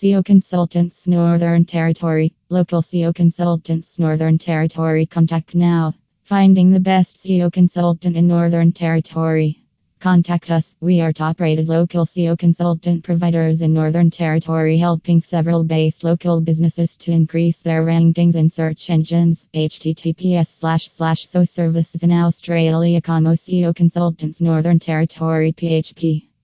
SEO Consultants Northern Territory. Local SEO Consultants Northern Territory. Contact now. Finding the best SEO consultant in Northern Territory. Contact us. We are top rated local SEO consultant providers in Northern Territory, helping several based local businesses to increase their rankings in search engines. https slash slash so services in Australia Como SEO consultants Northern Territory PHP